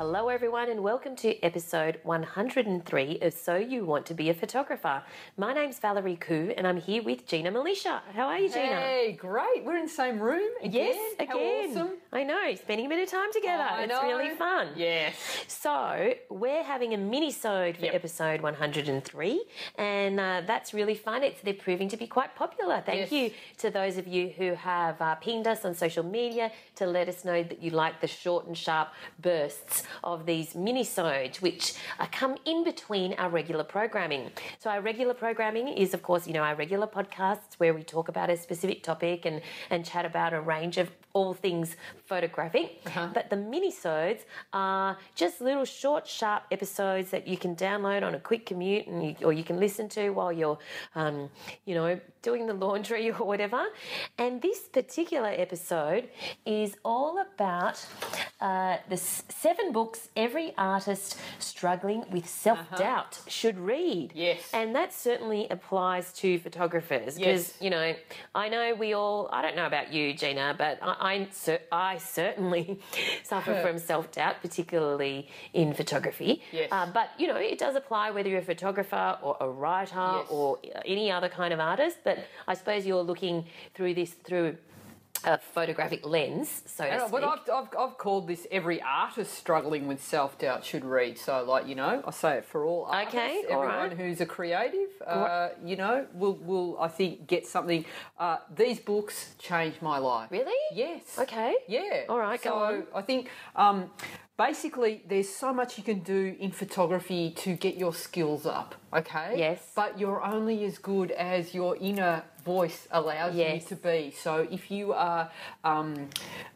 Hello, everyone, and welcome to episode 103 of So You Want to Be a Photographer. My name's Valerie Khoo, and I'm here with Gina Milicia. How are you, Gina? Hey, great. We're in the same room again. Yes, again. How awesome. I know, spending a bit of time together. I it's know. really fun. Yes. So, we're having a mini-sode for Yep. episode 103, and uh, that's really fun. It's They're proving to be quite popular. Thank Yes. you to those of you who have uh, pinged us on social media to let us know that you like the short and sharp bursts of these mini-sodes, which uh, come in between our regular programming. So, our regular programming is, of course, you know, our regular podcasts where we talk about a specific topic and, and chat about a range of all things photographic. But the mini-sodes are just little short, sharp episodes that you can download on a quick commute and you, or you can listen to while you're, um, you know, doing the laundry or whatever. And this particular episode is all about uh, the s- seven books every artist struggling with self-doubt should read. Yes. And that certainly applies to photographers because, Yes. you know, I know we all, I don't know about you, Gina, but I, I, cer- I certainly suffer from self doubt, particularly in photography. Yes. Uh, but, you know, it does apply whether you're a photographer or a writer Yes. or any other kind of artist. But I suppose you're looking through this through a photographic lens, so to speak. but I've, I've, I've called this every artist struggling with self doubt should read. So, like, you know, I say it for all artists. Okay, all Everyone right. who's a creative, uh, you know, will, will, I think, get something. Uh, these books changed my life. Really? Yes. Okay. Yeah. All right, go so on. I think um, basically there's so much you can do in photography to get your skills up. Okay. Yes. But you're only as good as your inner voice allows Yes. you to be. So if you are um,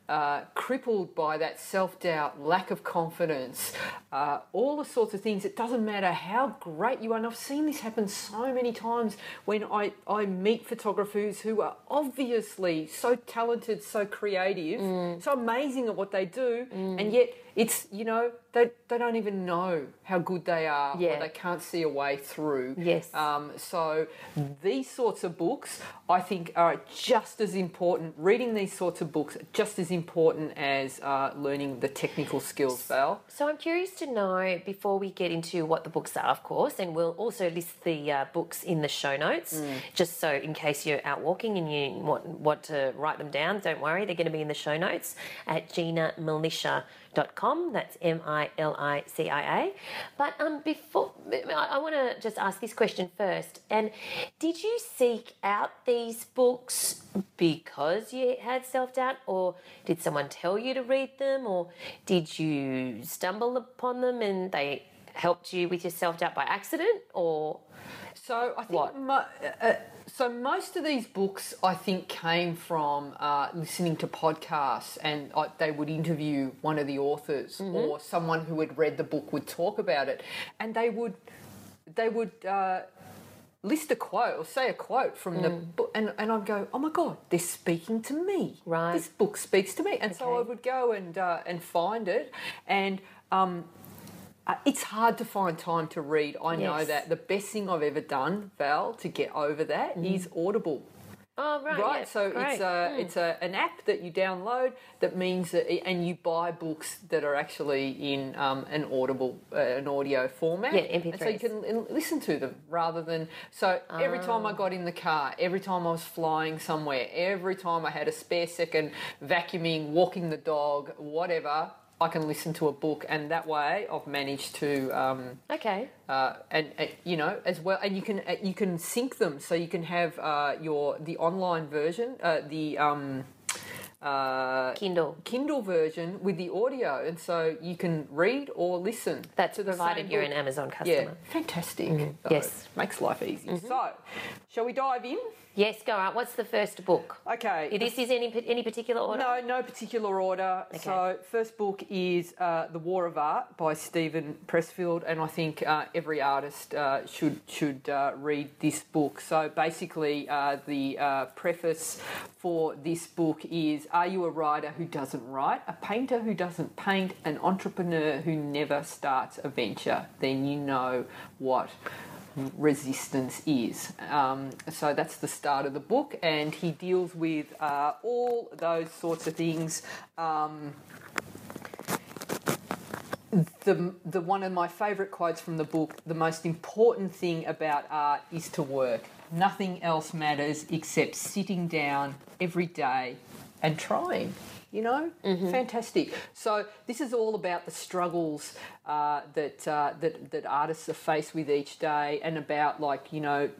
uh, crippled by that self doubt, lack of confidence, uh, all the sorts of things, it doesn't matter how great you are. And I've seen this happen so many times when I, I meet photographers who are obviously so talented, so creative, Mm. so amazing at what they do, and yet it's, you know, they, they don't even know how good they are Yeah. or they can't see a way through. Yes. Um, so these sorts of books, I think, are just as important. Reading these sorts of books, are just as important as uh, learning the technical skills. Val. So I'm curious to know before we get into what the books are, of course, and we'll also list the uh, books in the show notes, just so in case you're out walking and you want, want to write them down, don't worry, they're going to be in the show notes at ginamilicia.com. That's M I L I C I A. But um, before, I, I want to just ask this question first. And did you seek out these books because you had self doubt, or did someone tell you to read them, or did you stumble upon them and they helped you with your self doubt by accident, or So I think mo- uh, so most of these books I think came from uh, listening to podcasts, and uh, they would interview one of the authors or someone who had read the book would talk about it, and they would they would. Uh, List a quote or say a quote from the book, and, and I'd go, Oh my God, they're speaking to me. Right. This book speaks to me. And so I would go and, uh, and find it. And um, uh, it's hard to find time to read. I know Yes. that. The best thing I've ever done, Val, to get over that is Audible. oh right, Right, yeah, so great. it's a it's a, an app that you download that means that and you buy books that are actually in um, an audible uh, an audio format. Yeah, And so you can listen to them rather than so every time I Ah. got in the car, every time I was flying somewhere, every time I had a spare second vacuuming, walking the dog, whatever. I can listen to a book, and that way I've managed to um, okay. uh, and, and you know as well and you can uh, you can sync them so you can have uh, your the online version uh, the um, uh, Kindle. Kindle version with the audio, and so you can read or listen. That's provided you're book. an Amazon Yeah, customer. Mm-hmm. fantastic. So, Yes. makes life easy. So, shall we dive in? Yes, go right. What's the first book? Okay. This is any any particular order? No, no particular order. So, first book is uh, The War of Art by Steven Pressfield, and I think uh, every artist uh, should should uh, read this book. So, basically, uh, the uh, preface for this book is: Are you a writer who doesn't write, a painter who doesn't paint, an entrepreneur who never starts a venture? Then you know what resistance is. Um, so that's the start of the book, and he deals with uh, all those sorts of things. Um, the, the one of my favourite quotes from the book the most important thing about art is to work. Nothing else matters except sitting down every day and trying. You know, fantastic. So this is all about the struggles uh, that, uh, that that artists are faced with each day, and about like you know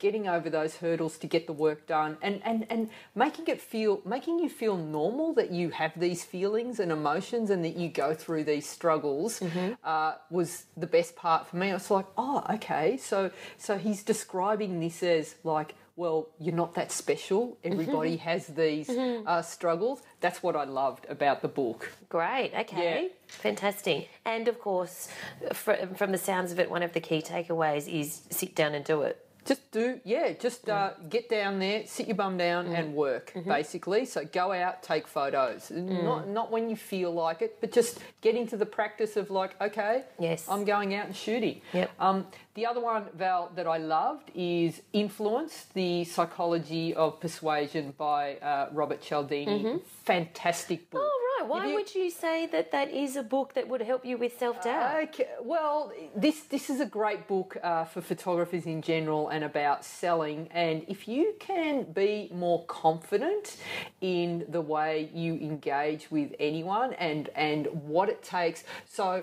getting over those hurdles to get the work done, and and and making it feel making you feel normal that you have these feelings and emotions, and that you go through these struggles uh, was the best part for me. I was like, oh, okay. So so he's describing this as like well, you're not that special. Everybody has these uh, struggles. That's what I loved about the book. Great. Okay. Yeah. Fantastic. And of course, fr- from the sounds of it, one of the key takeaways is sit down and do it. Just do, yeah, just uh, get down there, sit your bum down, and work, basically. So go out, take photos. Not not when you feel like it, but just get into the practice of like, okay, Yes. I'm going out and shooting. Yep. Um, the other one, Val, that I loved is Influence: The Psychology of Persuasion by uh, Robert Cialdini. Fantastic book. Oh, right. Why you- would you say that that is a book that would help you with self doubt? Okay, well, this this is a great book uh, for photographers in general and about selling. And if you can be more confident in the way you engage with anyone and and what it takes. So,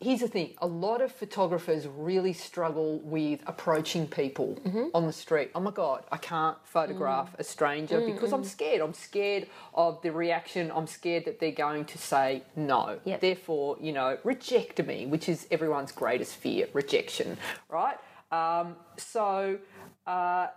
here's the thing: a lot of photographers really struggle with approaching people mm-hmm. on the street. Oh my God, I can't photograph mm. a stranger mm, because I'm mm. scared. I'm scared of the reaction. I'm scared that they're going to say no. Yep. Therefore, you know, reject me, which is everyone's greatest fear, rejection, right? Um, so, uh,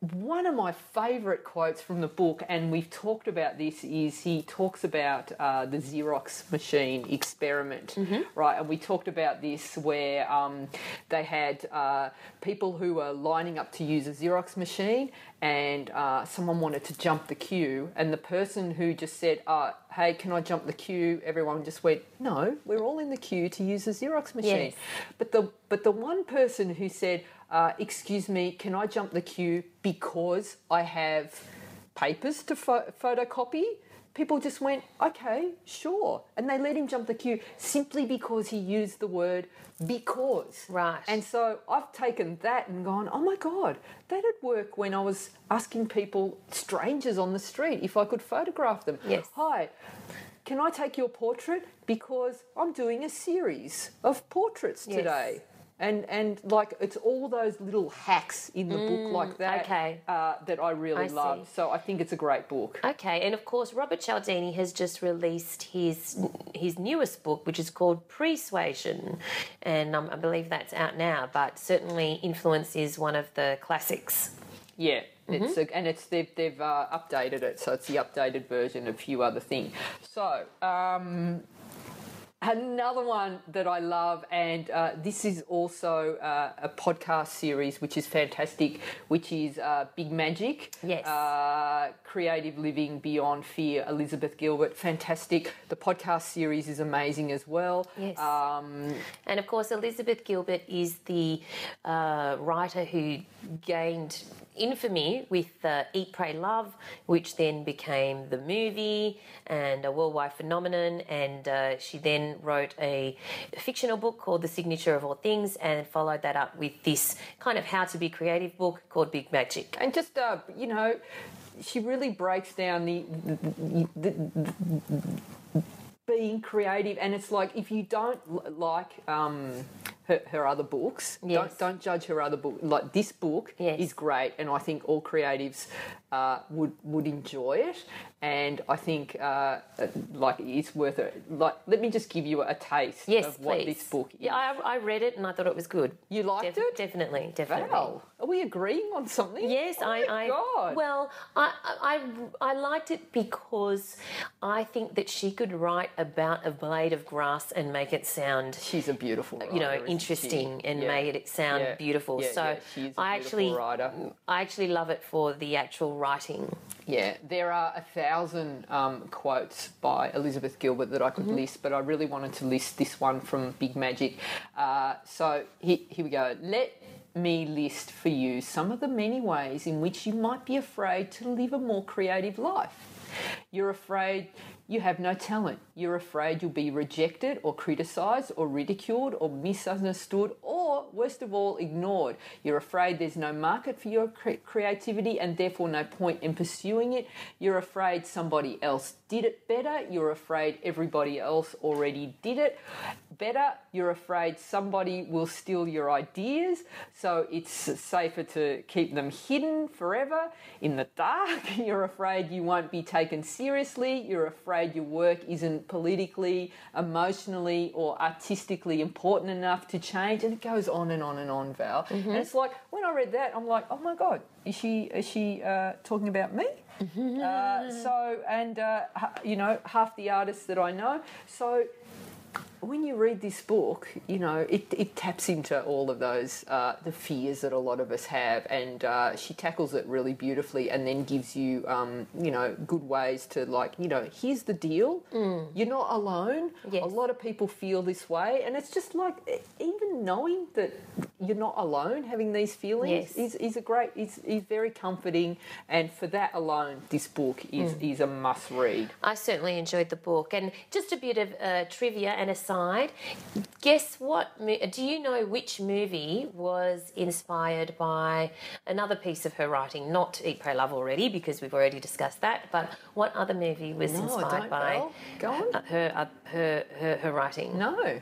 one of my favourite quotes from the book, and we've talked about this, is he talks about uh, the Xerox machine experiment, right? And we talked about this where um, they had uh, people who were lining up to use a Xerox machine, and uh, someone wanted to jump the queue, and the person who just said, uh, "Hey, can I jump the queue?" Everyone just went, "No, we're all in the queue to use a Xerox machine." Yes. But the but the one person who said, uh, "Excuse me, can I jump the queue because I have papers to pho- photocopy?" People just went, "Okay, sure," and they let him jump the queue simply because he used the word "because." Right. And so I've taken that and gone, "Oh my god, that'd work." When I was asking people, strangers on the street, if I could photograph them. Yes. Hi. Can I take your portrait because I'm doing a series of portraits Yes. today? And and like it's all those little hacks in the book like that Mm, okay. uh, that I really I love. see. So I think it's a great book. Okay, and of course, Robert Cialdini has just released his his newest book, which is called Persuasion, and um, I believe that's out now. But certainly, Influence is one of the classics. Yeah, Mm-hmm. it's a, and it's they've they've uh, updated it, so it's the updated version of a few other things. So. Um, Another one that I love, and uh, this is also uh, a podcast series which is fantastic, which is uh, Big Magic. Yes. Uh, Creative Living Beyond Fear, Elizabeth Gilbert. Fantastic. The podcast series is amazing as well. Yes. Um, And of course, Elizabeth Gilbert is the uh, writer who gained infamy with uh, Eat, Pray, Love, which then became the movie and a worldwide phenomenon. And uh, she then wrote a fictional book called The Signature of All Things and followed that up with this kind of how to be creative book called Big Magic. and just uh, you know, she really breaks down the, the, the, the being creative, and it's like if you don't like um, her, her other books. Yes. Don't don't judge her other book. Like this book Yes. is great, and I think all creatives uh, would would enjoy it. And I think uh, uh, like it's worth it. Like let me just give you a taste Yes, of what please. this book is. Yeah, I, I read it and I thought it was good. You liked it? Definitely, definitely. Val, are we agreeing on something? Yes, oh I, my I God. well, I, I I liked it because I think that she could write about a blade of grass and make it sound she's a beautiful, writer, you know interesting and Yeah. make it sound Yeah. beautiful. Yeah, so yeah, she is a I actually writer. I actually love it for the actual writing. Yeah, there are a thousand um, quotes by Elizabeth Gilbert that I could list, but I really wanted to list this one from Big Magic. Uh, so here, here we go. Let me list for you some of the many ways in which you might be afraid to live a more creative life. You're afraid you have no talent. You're afraid you'll be rejected or criticised or ridiculed or misunderstood or, worst of all, ignored. You're afraid there's no market for your cre- creativity and therefore no point in pursuing it. You're afraid somebody else did it better. You're afraid everybody else already did it better. You're afraid somebody will steal your ideas, so it's safer to keep them hidden forever in the dark. You're afraid you won't be taken seriously. You're afraid your work isn't politically, emotionally, or artistically important enough to change. And it goes on and on and on, Val. And it's like when I read that, I'm like, oh my god, is she is she uh, talking about me? uh, so and uh, you know half the artists that I know. So when you read this book, you know it, it taps into all of those uh, the fears that a lot of us have, and uh, she tackles it really beautifully, and then gives you um, you know good ways to like you know here's the deal, you're not alone. Yes. A lot of people feel this way, and it's just like even knowing that you're not alone having these feelings Yes. is, is a great is, is very comforting, and for that alone, this book is is a must read. I certainly enjoyed the book. And just a bit of uh, trivia and aside, guess what? Do you know which movie was inspired by another piece of her writing? Not Eat, Pray, Love already, because we've already discussed that. But what other movie was No, inspired by on. uh, her, uh, her her her writing? No.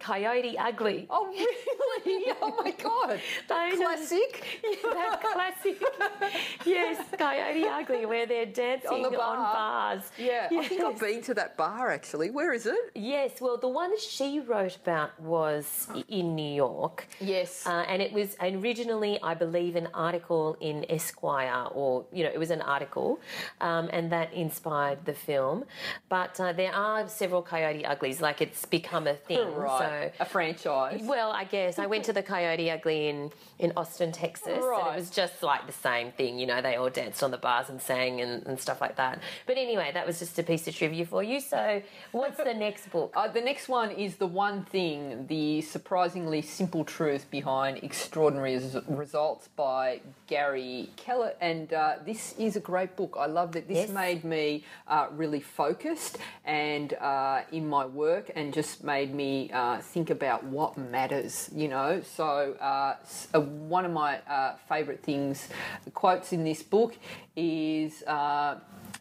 Coyote Ugly. Oh really? oh my god. Classic. that classic. yes, Coyote Ugly, where they're dancing On the bar. bars. Yeah, I think I've been to that bar actually. Where is it? Yes, well, the one she wrote about was in New York. Yes. Uh, and it was originally, I believe, an article in Esquire, or, you know, it was an article, um, and that inspired the film. But uh, there are several Coyote Uglies, like it's become a thing. right. So a franchise. well, I guess I went to the Coyote Ugly in, in Austin, Texas, and Right. it was just like the same thing. You know, they all danced on the bars and sang and, and stuff like that. But anyway, that was just a piece of trivia for you. So, what's the next book? Uh, the next one is The One Thing The Surprisingly Simple Truth Behind Extraordinary Res- Results by Gary Keller. And uh, this is a great book. I love it. This Yes. made me uh, really focused and uh, in my work and just made me uh, think about what matters, you know. So, uh, uh, one of my uh, favourite things, quotes in this book is.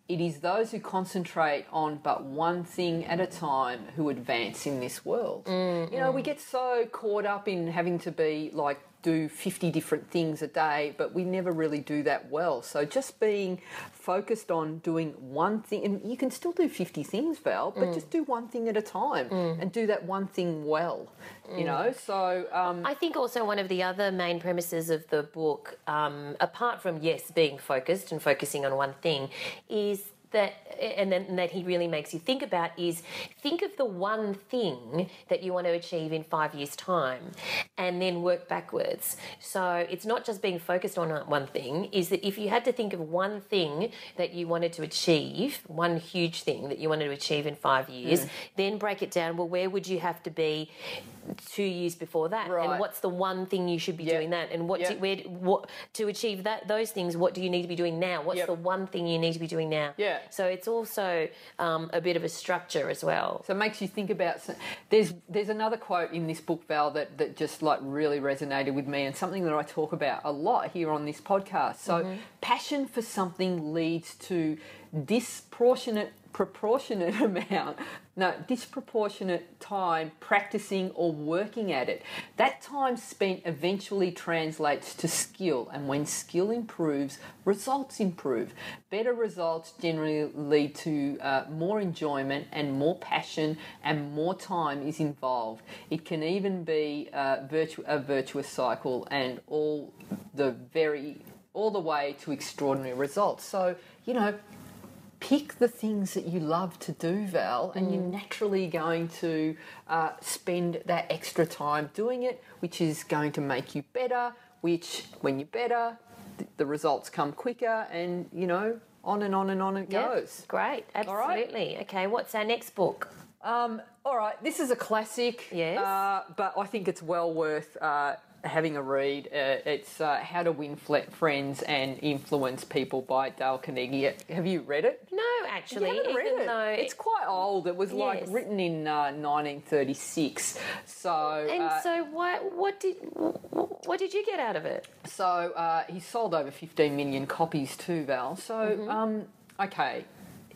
It is those who concentrate on but one thing at a time who advance in this world. Mm, you know, we mm. get so caught up in having to be like do 50 different things a day, but we never really do that well. So just being focused on doing one thing, and you can still do 50 things, Val, but just do one thing at a time and do that one thing well, you know? So, um, I think also one of the other main premises of the book, um, apart from yes, being focused and focusing on one thing, is that and then and that he really makes you think about is think of the one thing that you want to achieve in five years time and then work backwards so it's not just being focused on one thing is that if you had to think of one thing that you wanted to achieve one huge thing that you wanted to achieve in five years Mm. then break it down well where would you have to be two years before that Right. and what's the one thing you should be Yeah. doing that and what Yeah. do, where what to achieve that those things what do you need to be doing now what's Yep. the one thing you need to be doing now Yeah. So it's also um, a bit of a structure as well So it makes you think about. There's there's another quote in this book, Val, that that just like really resonated with me, and something that I talk about a lot here on this podcast. So passion for something leads to disproportionate proportionate amount, no, disproportionate time practicing or working at it. That time spent eventually translates to skill, and when skill improves, results improve. Better results generally lead to uh, more enjoyment and more passion, and more time is involved. It can even be uh, virtu- a virtuous cycle, and all the very all the way to extraordinary results. So, you know, pick the things that you love to do, Val, and you're naturally going to uh, spend that extra time doing it, which is going to make you better. Which, when you're better, th- the results come quicker, and you know, on and on and on it goes. Great, All right. absolutely. Okay, what's our next book? Um, all right, this is a classic. Yes. Uh, but I think it's well worth uh, having a read. Uh, it's uh, How to Win Fle- Friends and Influence People by Dale Carnegie. Have you read it? No, actually, You haven't read it. though it's quite old. It was like Yes. written in uh, 1936. So, And uh, so, what what did what did you get out of it? so uh, he sold over 15 million copies too, Val. So, Mm-hmm. um, okay,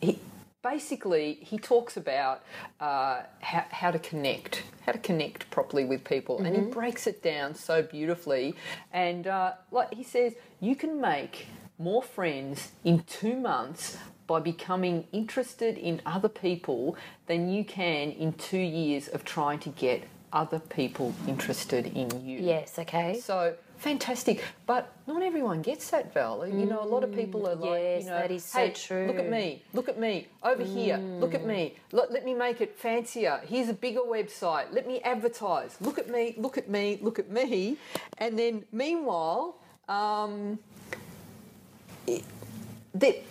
he basically he talks about uh, how, how to connect, how to connect properly with people, and Mm-hmm. he breaks it down so beautifully. And uh, like he says, you can make more friends in two months by becoming interested in other people than you can in two years of trying to get other people interested in you. Yes, okay. So fantastic, but not everyone gets that, Val. You know, a lot of people are like, yes, you know, that is so hey, true. look at me, look at me, over here, look at me. Let, let me make it fancier. Here's a bigger website. Let me advertise. Look at me, look at me, look at me. And then, meanwhile, um, it, that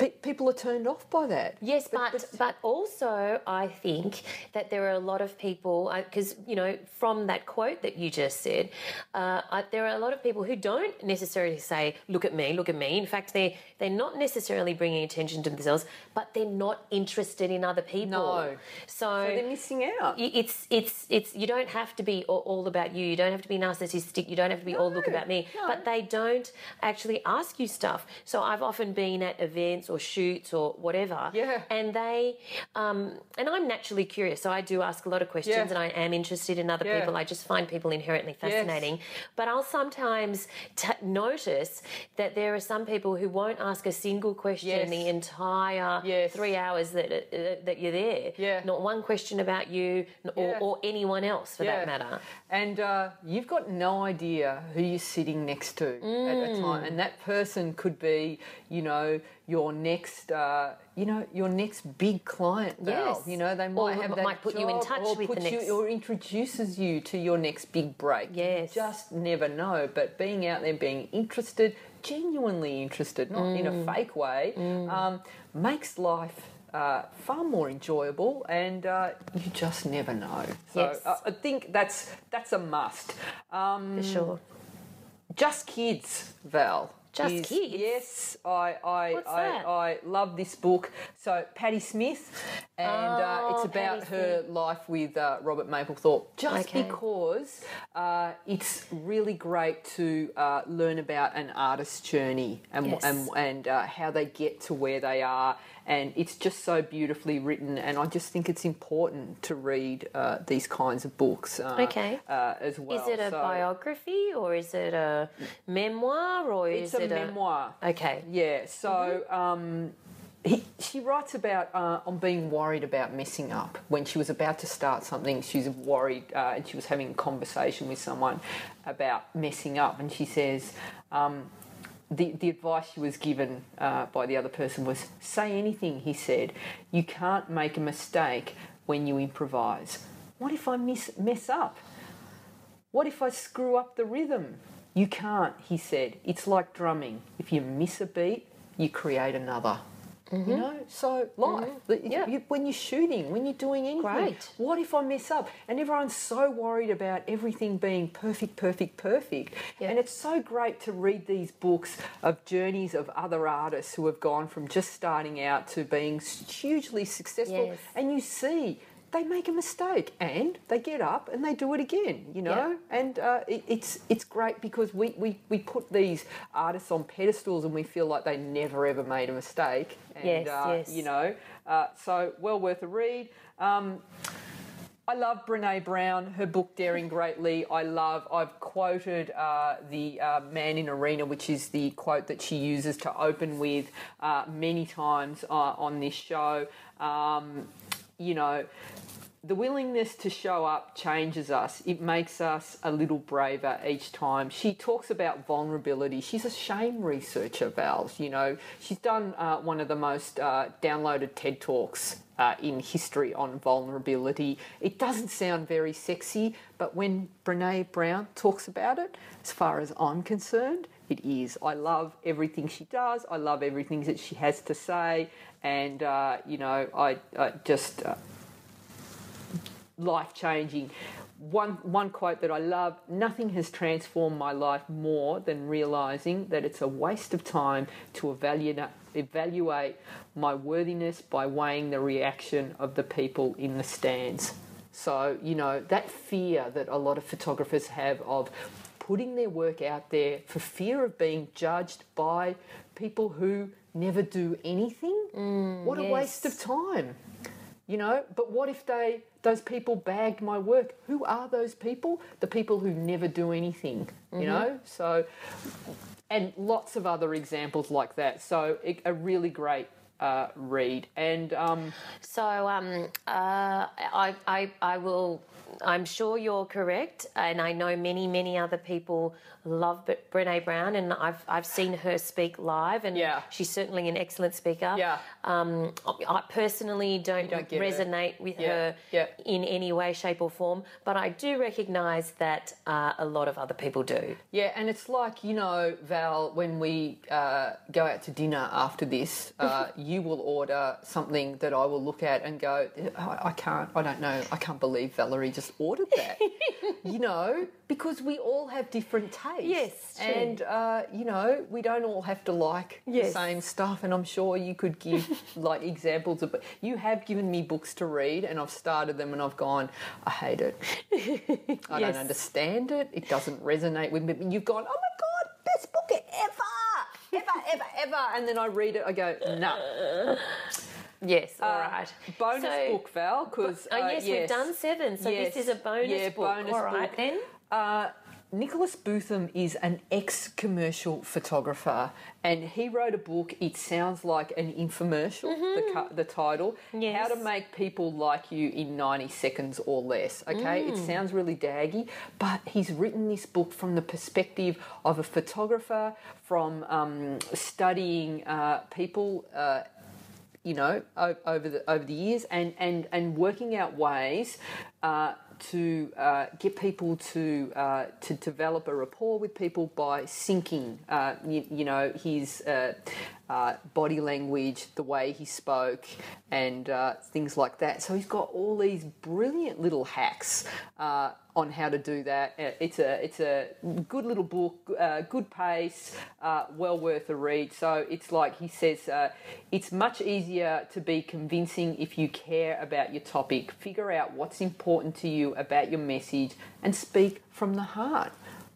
pe- people are turned off by that. Yes, but but also I think that there are a lot of people because you know from that quote that you just said, uh, I, there are a lot of people who don't necessarily say, "Look at me, look at me." In fact, they they're not necessarily bringing attention to themselves, but they're not interested in other people. No. so. So they're missing out. it's it's it's you don't have to be all, all about you. You don't have to be narcissistic. You don't have to be all look about me. no. But they don't actually ask you stuff. So I've often been at events or shoots or whatever. Yeah. And they, um, and I'm naturally curious, so I do ask a lot of questions, Yeah. and I am interested in other Yeah. people. I just find people inherently fascinating. But I'll sometimes t- notice that there are some people who won't ask a single question Yes. the entire Yes. three hours that uh, that you're there. Yeah. Not one question about you or, or anyone else for that matter. And uh, you've got no idea who you're sitting next to at Mm. a time, and that person could be, you know, your next, uh, you know, your next big client. Val. Yes. You know, they Or might have that might put you in touch or with the puts you- next- or introduces you to your next big break. Yes. You just never know. But being out there, being interested, genuinely interested, not in Mm. a fake way, um, makes life. Uh, far more enjoyable, and uh, you just never know. So Yes. uh, I think that's that's a must. Um, For sure. Just Kids, Val. Just is- Kids? Yes, I I, I. I love this book. So Patti Smith, and uh, Oh, it's about Patti her life with uh, Robert Mapplethorpe. Just Okay. because uh, it's really great to uh, learn about an artist's journey and Yes. and and uh, how they get to where they are. And it's just so beautifully written, and I just think it's important to read uh, these kinds of books. Uh, Okay. uh, as well. Is it a So- biography or is it a memoir or It's a memoir. Okay. Yeah. So um, he, she writes about uh, on being worried about messing up when she was about to start something. She was worried, uh, and she was having a conversation with someone about messing up, and she says. Um, the, the advice she was given uh, by the other person was say anything, he said. You can't make a mistake when you improvise. What if I miss, mess up? What if I screw up the rhythm? You can't, he said. It's like drumming. If you miss a beat, you create another. You mm-hmm. know, so life. Mm-hmm. The- Yeah. you- when you're shooting, when you're doing anything, Great. what if I mess up? And everyone's so worried about everything being perfect, perfect, perfect. Yeah. And it's so great to read these books of journeys of other artists who have gone from just starting out to being hugely successful. Yes. And you see they make a mistake and they get up and they do it again, you know? And uh, it, it's it's great because we, we, we put these artists on pedestals and we feel like they never ever made a mistake. And, Yes, uh, yes. You know, uh, so well worth a read. Um, I love Brene Brown, her book Daring Greatly. I love, I've quoted uh, the uh, Man in Arena, which is the quote that she uses to open with uh, many times uh, on this show. Um, you know, the willingness to show up changes us. It makes us a little braver each time. She talks about vulnerability. She's a shame researcher, Val. You know, she's done uh, one of the most uh, downloaded TED Talks uh, in history on vulnerability. It doesn't sound very sexy, but when Brene Brown talks about it, as far as I'm concerned, it is. I love everything she does. I love everything that she has to say, and uh, you know, I, I just. Uh, life changing. One, one quote that I love nothing has transformed my life more than realizing that it's a waste of time to evaluate, evaluate my worthiness by weighing the reaction of the people in the stands. So, you know, that fear that a lot of photographers have of putting their work out there for fear of being judged by people who never do anything. what a waste of time. You know but what if they those people bagged my work? Who are those people? The people who never do anything you know? So and lots of other examples like that. So it, a really great uh, read. And um, So um, uh, I, I, I will. I'm sure you're correct, and I know many, many other people love Bre- Brene Brown, and I've I've seen her speak live, and Yeah. she's certainly an excellent speaker. Yeah. Um, I personally don't, don't resonate with Yeah, her yeah. in any way, shape, or form, but I do recognise that uh, a lot of other people do. Yeah, and it's like you know, Val, when we uh, go out to dinner after this, uh, you will order something that I will look at and go, I, I can't, I don't know, I can't believe Valerie just ordered that. you know, because we all have different tastes. Yes, true. and uh, you know, we don't all have to like the same stuff. And I'm sure you could give like examples of. But you have given me books to read, and I've started them, and I've gone, I hate it. I Yes. don't understand it. It doesn't resonate with me. You've gone, oh my god, best book ever, ever, ever, ever. And then I read it, I go, no. Yes, all right. Bonus So- book, Val, because Oh, yes, we've done seven, so Yes. this is a bonus Yeah, book. bonus all right book. then. Uh, Nicholas Boothman is an ex commercial photographer and he wrote a book. It sounds like an infomercial, the, cu- the title Mm-hmm. Yes. How to Make People Like You in 90 Seconds or Less. Okay, Mm. it sounds really daggy, but he's written this book from the perspective of a photographer, from um, studying uh, people. Uh, you know, over the over the years, and and and working out ways uh, to uh, get people to uh, to develop a rapport with people by syncing. Uh, you, you know, his uh, body language, the way he spoke, and uh, things like that. So he's got all these brilliant little hacks. Uh, on how to do that, Uh, it's a it's a good little book, uh, good pace, uh, well worth a read. So it's like he says, it's much easier to be convincing if you care about your topic. Figure out what's important to you about your message and speak from the heart.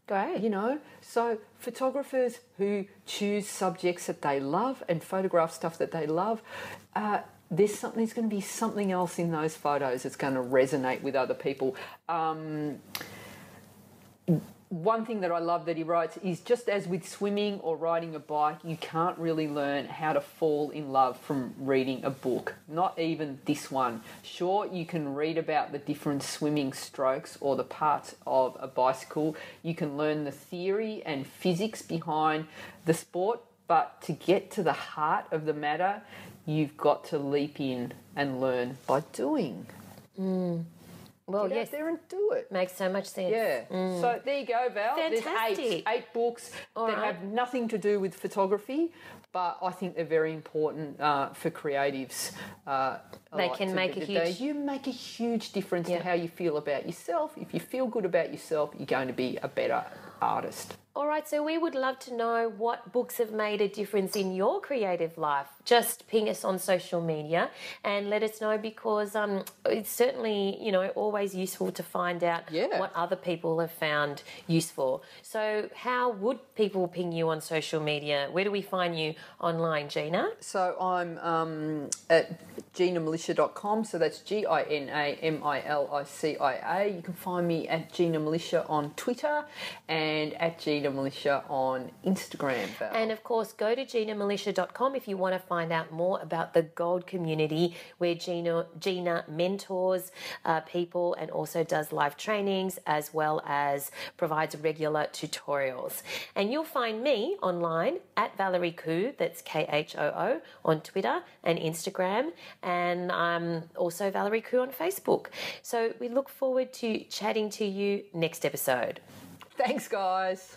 Great. You know, so photographers who choose subjects that they love and photograph stuff that they love, uh, there's something. There's going to be something else in those photos that's going to resonate with other people. Um, one thing that I love that he writes is just as with swimming or riding a bike, you can't really learn how to fall in love from reading a book. Not even this one. Sure, you can read about the different swimming strokes or the parts of a bicycle. You can learn the theory and physics behind the sport, but to get to the heart of the matter, you've got to leap in and learn by doing. Mm. Well, Get yes, out there and do it. makes so much sense. Yeah. So there you go, Val. There's eight, Fantastic. eight books All that right. have nothing to do with photography, but I think they're very important uh, for creatives. Uh, They like can make a they- huge- You make a huge difference Yeah. to how you feel about yourself. If you feel good about yourself, you're going to be a better artist. All right, so we would love to know what books have made a difference in your creative life. just ping us on social media and let us know because um, it's certainly you know always useful to find out Yeah. what other people have found useful. So how would people ping you on social media? Where do we find you online, Gina? So I'm um, at ginamilicia.com. So that's G I N A M I L I C I A. You can find me at Gina Milicia on Twitter and at Gina Milicia on Instagram. And of course, go to ginamilicia.com if you want to find out more about the Gold community where Gina, Gina mentors uh, people and also does live trainings as well as provides regular tutorials. And you'll find me online at Valerie Khoo, that's K H O O, on Twitter and Instagram, and I'm also Valerie Khoo on Facebook. So we look forward to chatting to you next episode. Thanks, guys.